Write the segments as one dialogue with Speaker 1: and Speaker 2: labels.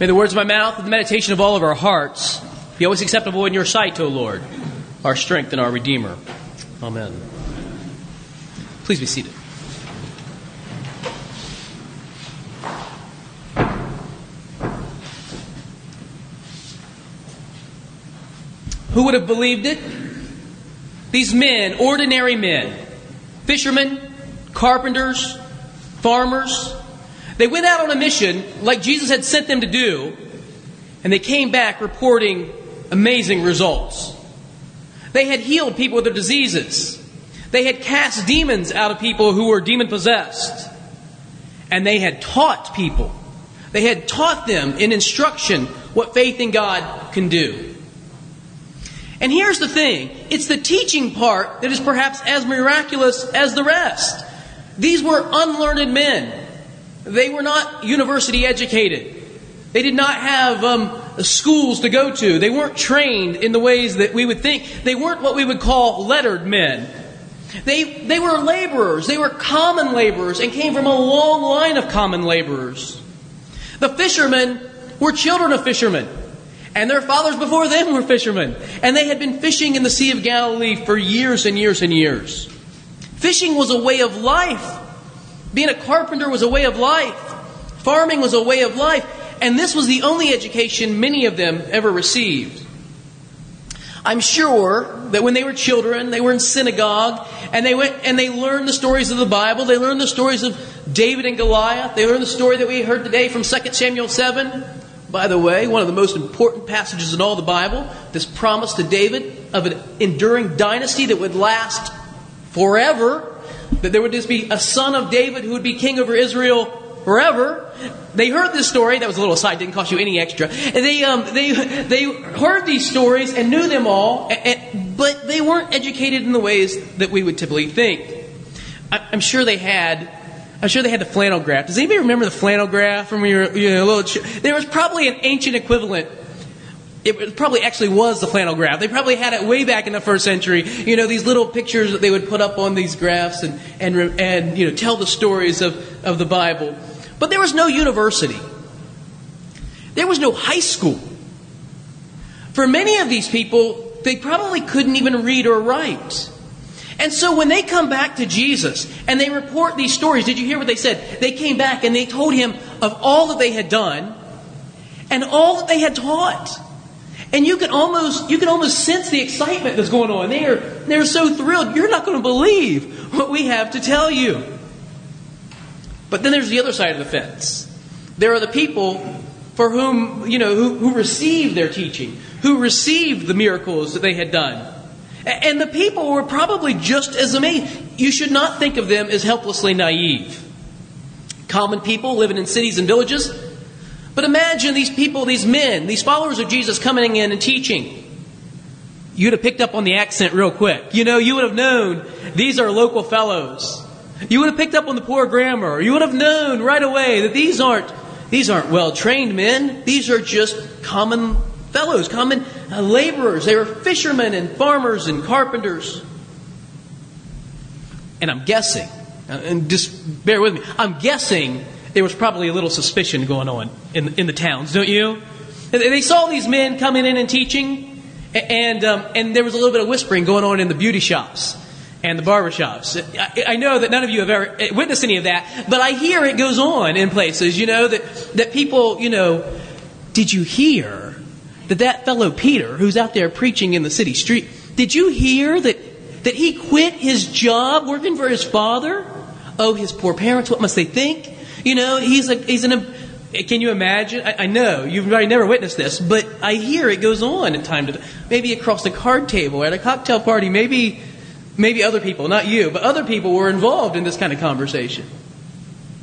Speaker 1: May the words of my mouth and the meditation of all of our hearts be always acceptable in your sight, O Lord, our strength and our Redeemer. Amen. Please be seated. Who would have believed it? These men, ordinary men, fishermen, carpenters, farmers, they went out on a mission like Jesus had sent them to do, and they came back reporting amazing results. They had healed people with their diseases. They had cast demons out of people who were demon possessed. And they had taught people. They had taught them in instruction what faith in God can do. And here's the thing it's the teaching part that is perhaps as miraculous as the rest. These were unlearned men. They were not university educated. They did not have um, schools to go to. They weren't trained in the ways that we would think. They weren't what we would call lettered men. They, they were laborers. They were common laborers and came from a long line of common laborers. The fishermen were children of fishermen. And their fathers before them were fishermen. And they had been fishing in the Sea of Galilee for years and years and years. Fishing was a way of life. Being a carpenter was a way of life. Farming was a way of life. And this was the only education many of them ever received. I'm sure that when they were children, they were in synagogue and they went and they learned the stories of the Bible. They learned the stories of David and Goliath. They learned the story that we heard today from 2 Samuel 7. By the way, one of the most important passages in all the Bible, this promise to David of an enduring dynasty that would last forever that there would just be a son of David who would be king over Israel forever. They heard this story. That was a little aside. Didn't cost you any extra. And they um, they they heard these stories and knew them all, and, but they weren't educated in the ways that we would typically think. I, I'm sure they had. I'm sure they had the flannel graph. Does anybody remember the flannel graph from when you know, little? Ch- there was probably an ancient equivalent it probably actually was the flannel graph. They probably had it way back in the first century. You know, these little pictures that they would put up on these graphs and, and, and you know, tell the stories of, of the Bible. But there was no university. There was no high school. For many of these people, they probably couldn't even read or write. And so when they come back to Jesus and they report these stories, did you hear what they said? They came back and they told him of all that they had done and all that they had taught. And you can almost you can almost sense the excitement that's going on. They are they're so thrilled. You're not going to believe what we have to tell you. But then there's the other side of the fence. There are the people for whom, you know, who, who received their teaching, who received the miracles that they had done. And the people were probably just as amazed. You should not think of them as helplessly naive. Common people living in cities and villages, but imagine these people, these men, these followers of Jesus coming in and teaching. You'd have picked up on the accent real quick. You know, you would have known these are local fellows. You would have picked up on the poor grammar. You would have known right away that these aren't these aren't well trained men. These are just common fellows, common uh, laborers. They were fishermen and farmers and carpenters. And I'm guessing, uh, and just bear with me, I'm guessing there was probably a little suspicion going on in, in the towns, don't you? They saw these men coming in and teaching, and, um, and there was a little bit of whispering going on in the beauty shops and the barber shops. I, I, know that none of you have ever witnessed any of that, but I hear it goes on in places, you know, that, that people, you know, did you hear that that fellow Peter, who's out there preaching in the city street, did you hear that, that he quit his job working for his father? Oh, his poor parents, what must they think? You know, he's a, he's an, can you imagine? I, I, know you've probably never witnessed this, but I hear it goes on in time to maybe across the card table at a cocktail party. Maybe, maybe other people, not you, but other people were involved in this kind of conversation.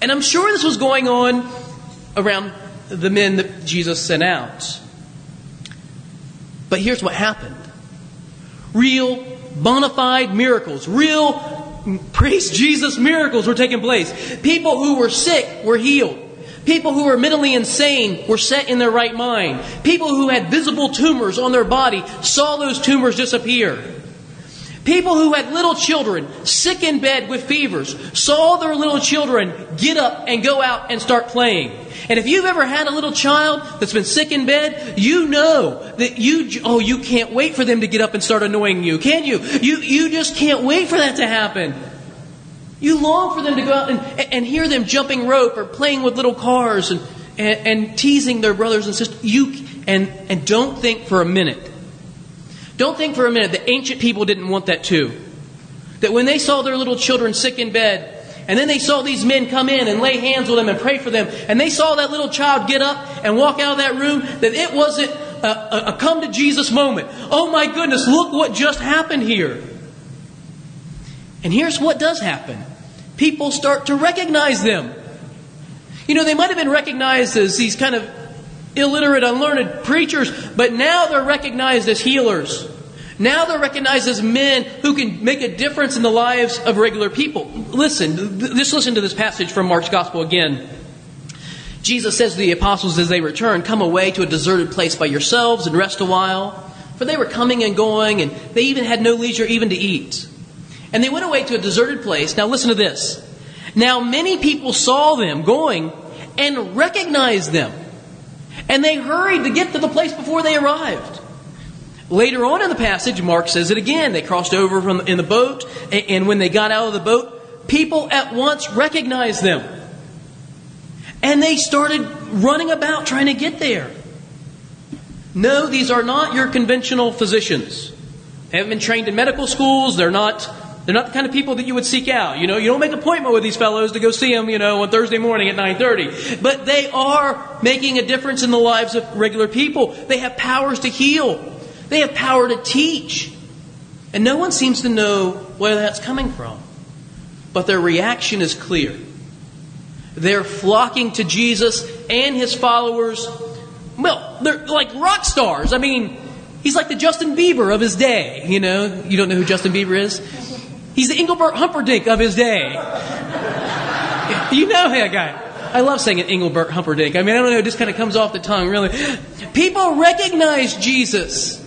Speaker 1: And I'm sure this was going on around the men that Jesus sent out. But here's what happened: real, bona fide miracles, real praise Jesus, miracles were taking place. People who were sick were healed. People who were mentally insane were set in their right mind. People who had visible tumors on their body saw those tumors disappear. People who had little children sick in bed with fevers saw their little children get up and go out and start playing. And if you've ever had a little child that's been sick in bed, you know that you, oh, you can't wait for them to get up and start annoying you, can you? You, you just can't wait for that to happen. You long for them to go out and, and hear them jumping rope or playing with little cars and, and, and teasing their brothers and sisters. You, and, and don't think for a minute. Don't think for a minute that ancient people didn't want that too. That when they saw their little children sick in bed, and then they saw these men come in and lay hands on them and pray for them. And they saw that little child get up and walk out of that room. That it wasn't a, a, a come to Jesus moment. Oh my goodness, look what just happened here. And here's what does happen people start to recognize them. You know, they might have been recognized as these kind of illiterate, unlearned preachers, but now they're recognized as healers. Now they're recognized as men who can make a difference in the lives of regular people. Listen, just listen to this passage from Mark's Gospel again. Jesus says to the apostles as they return, Come away to a deserted place by yourselves and rest a while. For they were coming and going, and they even had no leisure even to eat. And they went away to a deserted place. Now listen to this. Now many people saw them going and recognized them. And they hurried to get to the place before they arrived. Later on in the passage, Mark says it again. They crossed over from, in the boat, and when they got out of the boat, people at once recognized them. And they started running about trying to get there. No, these are not your conventional physicians. They haven't been trained in medical schools. They're not, they're not the kind of people that you would seek out. You know, you don't make an appointment with these fellows to go see them, you know, on Thursday morning at 9.30. But they are making a difference in the lives of regular people. They have powers to heal. They have power to teach. And no one seems to know where that's coming from. But their reaction is clear. They're flocking to Jesus and his followers. Well, they're like rock stars. I mean, he's like the Justin Bieber of his day. You know, you don't know who Justin Bieber is? He's the Engelbert Humperdinck of his day. You know that guy. I love saying it, Engelbert Humperdinck. I mean, I don't know, it just kind of comes off the tongue, really. People recognize Jesus.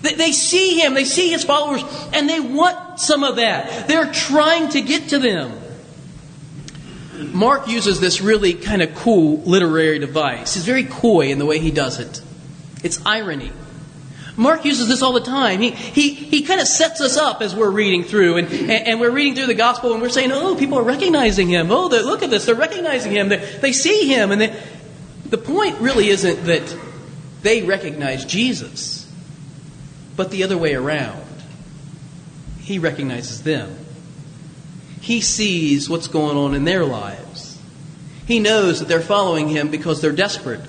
Speaker 1: They, they see him, they see his followers, and they want some of that. They're trying to get to them. Mark uses this really kind of cool literary device. He's very coy in the way he does it. It's irony. Mark uses this all the time. He, he, he kind of sets us up as we're reading through, and, and, and, we're reading through the gospel, and we're saying, oh, people are recognizing him. Oh, look at this. They're recognizing him. They, they see him. And they, the point really isn't that they recognize Jesus but the other way around. He recognizes them. He sees what's going on in their lives. He knows that they're following him because they're desperate.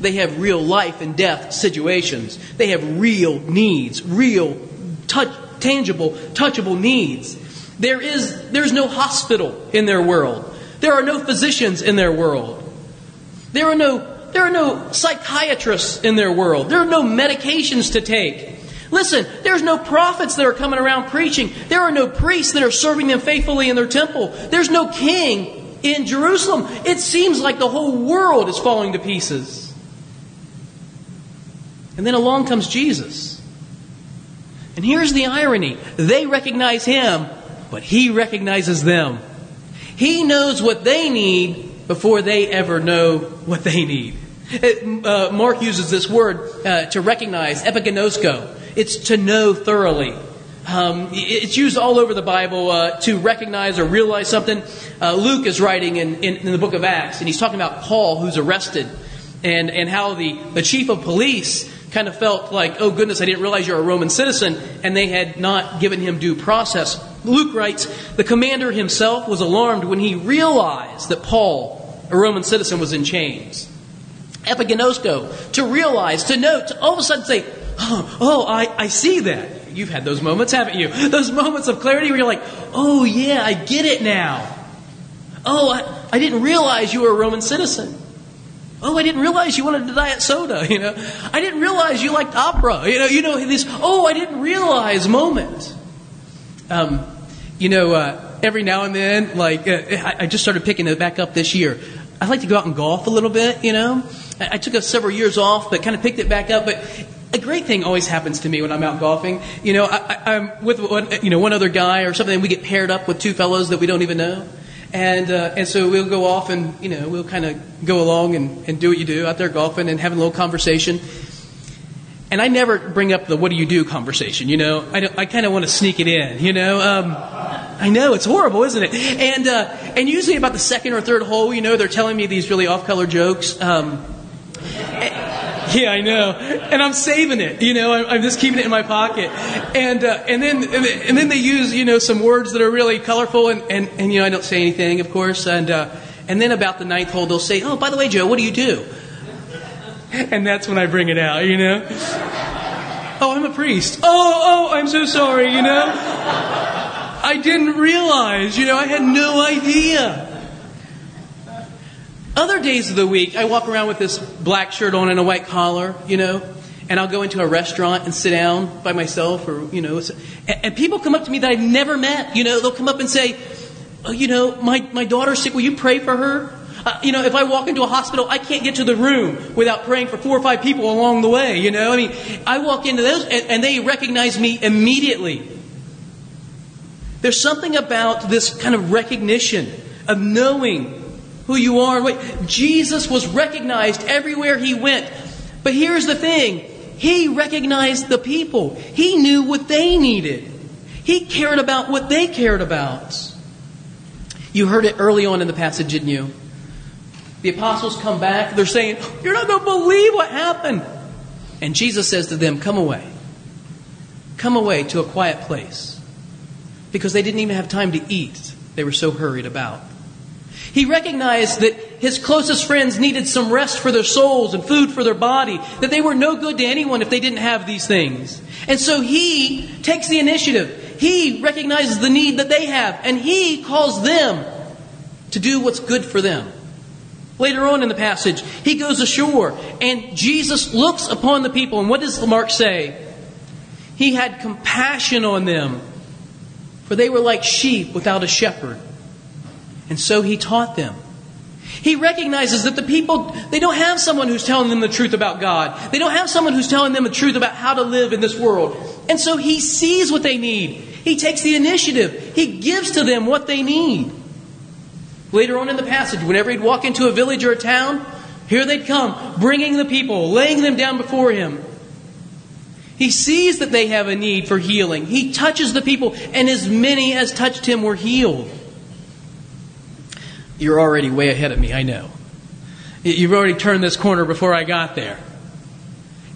Speaker 1: They have real life and death situations. They have real needs, real, touch, tangible, touchable needs. There is there's no hospital in their world. There are no physicians in their world. There are no there are no psychiatrists in their world. There are no medications to take. Listen, there's no prophets that are coming around preaching. There are no priests that are serving them faithfully in their temple. There's no king in Jerusalem. It seems like the whole world is falling to pieces. And then along comes Jesus. And here's the irony they recognize him, but he recognizes them. He knows what they need before they ever know what they need. Uh, Mark uses this word uh, to recognize, epiginosko. It's to know thoroughly. Um, it's used all over the Bible uh, to recognize or realize something. Uh, Luke is writing in, in, in, the book of Acts, and he's talking about Paul, who's arrested, and, and how the, the chief of police kind of felt like, oh goodness, I didn't realize you're a Roman citizen, and they had not given him due process. Luke writes, the commander himself was alarmed when he realized that Paul, a Roman citizen, was in chains. Epiginosko, to realize, to note, to all of a sudden say, oh, oh I, I see that. You've had those moments, haven't you? Those moments of clarity where you're like, oh, yeah, I get it now. Oh, I, I didn't realize you were a Roman citizen. Oh, I didn't realize you wanted to diet soda. You know, I didn't realize you liked opera. You know, you know this. Oh, I didn't realize moment. Um, you know, uh, every now and then, like uh, I, I just started picking it back up this year. I like to go out and golf a little bit. You know, I, I took a several years off, but kind of picked it back up. But a great thing always happens to me when I'm out golfing. You know, I, am with one, you know one other guy or something. We get paired up with two fellows that we don't even know, and uh, and so we'll go off and you know we'll kind of go along and, and do what you do out there golfing and having a little conversation. And I never bring up the "what do you do" conversation. You know, I, I kind of want to sneak it in. You know. Um, I know it's horrible, isn't it? And uh, and usually about the second or third hole, you know, they're telling me these really off-color jokes. Um, yeah, I know, and I'm saving it. You know, I'm, just keeping it in my pocket, and uh, and then and then they use you know some words that are really colorful, and and, and you know I don't say anything, of course, and uh, and then about the ninth hole they'll say, oh, by the way, Joe, what do you do? And that's when I bring it out, you know. Oh, I'm a priest. Oh, oh, I'm so sorry, you know. I didn't realize, you know, I had no idea. Other days of the week, I walk around with this black shirt on and a white collar, you know, and I'll go into a restaurant and sit down by myself, or you know, and, people come up to me that I've never met. You know, they'll come up and say, oh, "You know, my my daughter's sick. Will you pray for her?" Uh, you know, if I walk into a hospital, I can't get to the room without praying for four or five people along the way. You know, I mean, I walk into those and, and they recognize me immediately. There's something about this kind of recognition of knowing who you are. Wait, Jesus was recognized everywhere he went. But here's the thing he recognized the people, he knew what they needed, he cared about what they cared about. You heard it early on in the passage, didn't you? The apostles come back, they're saying, You're not going to believe what happened. And Jesus says to them, Come away. Come away to a quiet place. Because they didn't even have time to eat, they were so hurried about. He recognized that his closest friends needed some rest for their souls and food for their body, that they were no good to anyone if they didn't have these things. And so he takes the initiative. He recognizes the need that they have, and he calls them to do what's good for them. Later on in the passage, he goes ashore, and Jesus looks upon the people, and what does Mark say? He had compassion on them, for they were like sheep without a shepherd. And so he taught them. He recognizes that the people, they don't have someone who's telling them the truth about God. They don't have someone who's telling them the truth about how to live in this world. And so he sees what they need. He takes the initiative. He gives to them what they need. Later on in the passage, whenever he'd walk into a village or a town, here they'd come, bringing the people, laying them down before him. He sees that they have a need for healing. He touches the people, and as many as touched him were healed. You're already way ahead of me, I know. You've already turned this corner before I got there.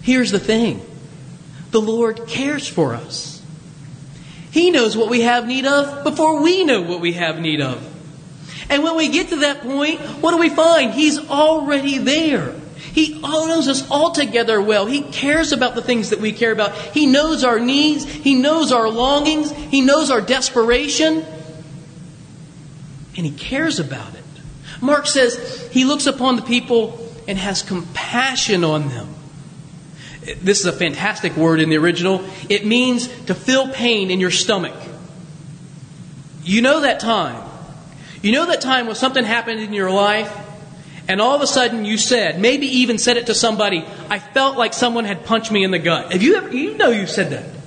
Speaker 1: Here's the thing the Lord cares for us. He knows what we have need of before we know what we have need of. And when we get to that point, what do we find? He's already there. He knows us altogether well. He cares about the things that we care about. He knows our needs. He knows our longings. He knows our desperation and he cares about it. Mark says he looks upon the people and has compassion on them. This is a fantastic word in the original. It means to feel pain in your stomach. You know that time. You know that time when something happened in your life and all of a sudden you said, maybe even said it to somebody, I felt like someone had punched me in the gut. Have you ever, you know you said that.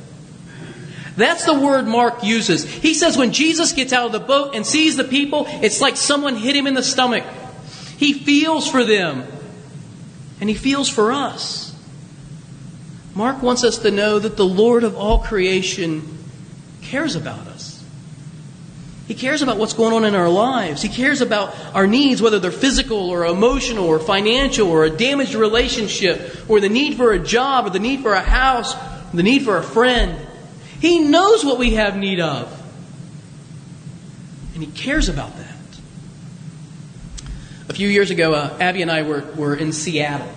Speaker 1: That's the word Mark uses. He says when Jesus gets out of the boat and sees the people, it's like someone hit him in the stomach. He feels for them, and he feels for us. Mark wants us to know that the Lord of all creation cares about us. He cares about what's going on in our lives. He cares about our needs, whether they're physical or emotional or financial or a damaged relationship or the need for a job or the need for a house, the need for a friend. He knows what we have need of. And He cares about that. A few years ago, uh, Abby and I were, were in Seattle.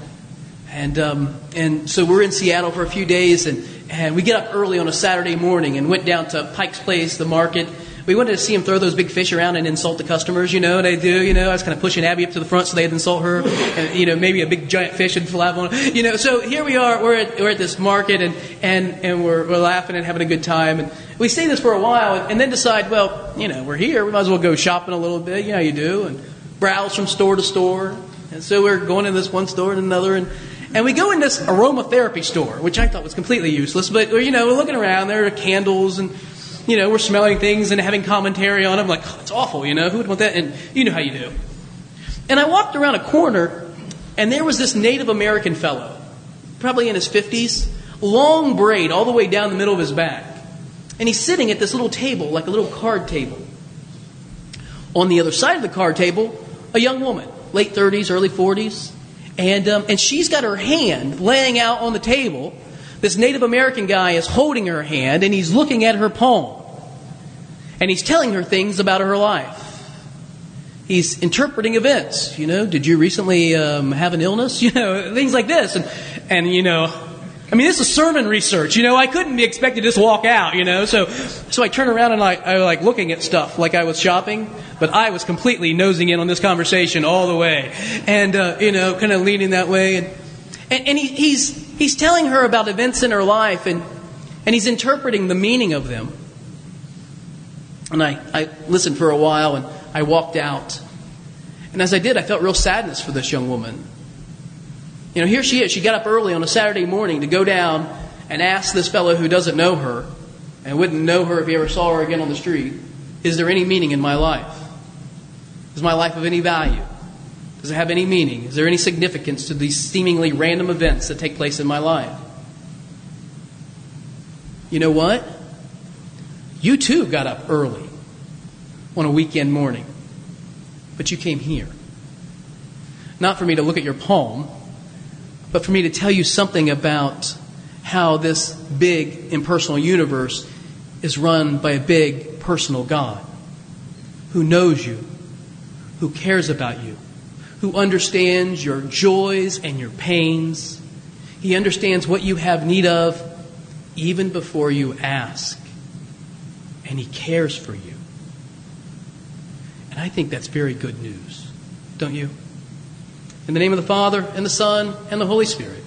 Speaker 1: And, um, and so we're in Seattle for a few days, and, and we get up early on a Saturday morning and went down to Pike's Place, the market, we wanted to see him throw those big fish around and insult the customers. You know I do? You know, I was kind of pushing Abby up to the front so they'd insult her. And, you know, maybe a big giant fish would flap on. You know, so here we are. We're at, we're at this market and, and, and we're, we're laughing and having a good time. And we stay this for a while and, then decide, well, you know, we're here. We might as well go shopping a little bit. You know you do. And browse from store to store. And so we're going in this one store and another. And, And we go in this aromatherapy store, which I thought was completely useless, but, you know, we're looking around, there are candles and, you know, we're smelling things and having commentary on them. Like, oh, it's awful, you know, who would want that? And you know how you do. And I walked around a corner, and there was this Native American fellow, probably in his 50s, long braid all the way down the middle of his back. And he's sitting at this little table, like a little card table. On the other side of the card table, a young woman, late 30s, early 40s. And, um, and she's got her hand laying out on the table. This Native American guy is holding her hand and he's looking at her palm. And he's telling her things about her life. He's interpreting events. You know, did you recently um, have an illness? You know, things like this. And, and you know, I mean, this is sermon research. You know, I couldn't be expected to just walk out. You know, so so I turn around and I, I like looking at stuff like I was shopping, but I was completely nosing in on this conversation all the way, and uh, you know, kind of leaning that way, and and, and he, he's he's telling her about events in her life, and and he's interpreting the meaning of them. And I I listened for a while, and I walked out, and as I did, I felt real sadness for this young woman you know, here she is. She got up early on a Saturday morning to go down and ask this fellow who doesn't know her and wouldn't know her if he ever saw her again on the street, Is there any meaning in my life? Is my life of any value? Does it have any meaning? Is there any significance to these seemingly random events that take place in my life? You know what? You too got up early on a weekend morning, but you came here. Not for me to look at your palm but for me to tell you something about how this big impersonal universe is run by a big personal God who knows you, who cares about you, who understands your joys and your pains. He understands what you have need of even before you ask. And He cares for you. And I think that's very good news, don't you? In the name of the Father, and the Son, and the Holy Spirit.